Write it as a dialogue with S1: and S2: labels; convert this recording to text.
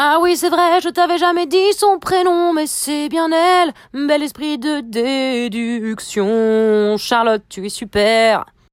S1: Ah oui, c'est vrai, je t'avais jamais dit son prénom, mais c'est bien elle. Bel esprit de déduction. Charlotte, tu es super.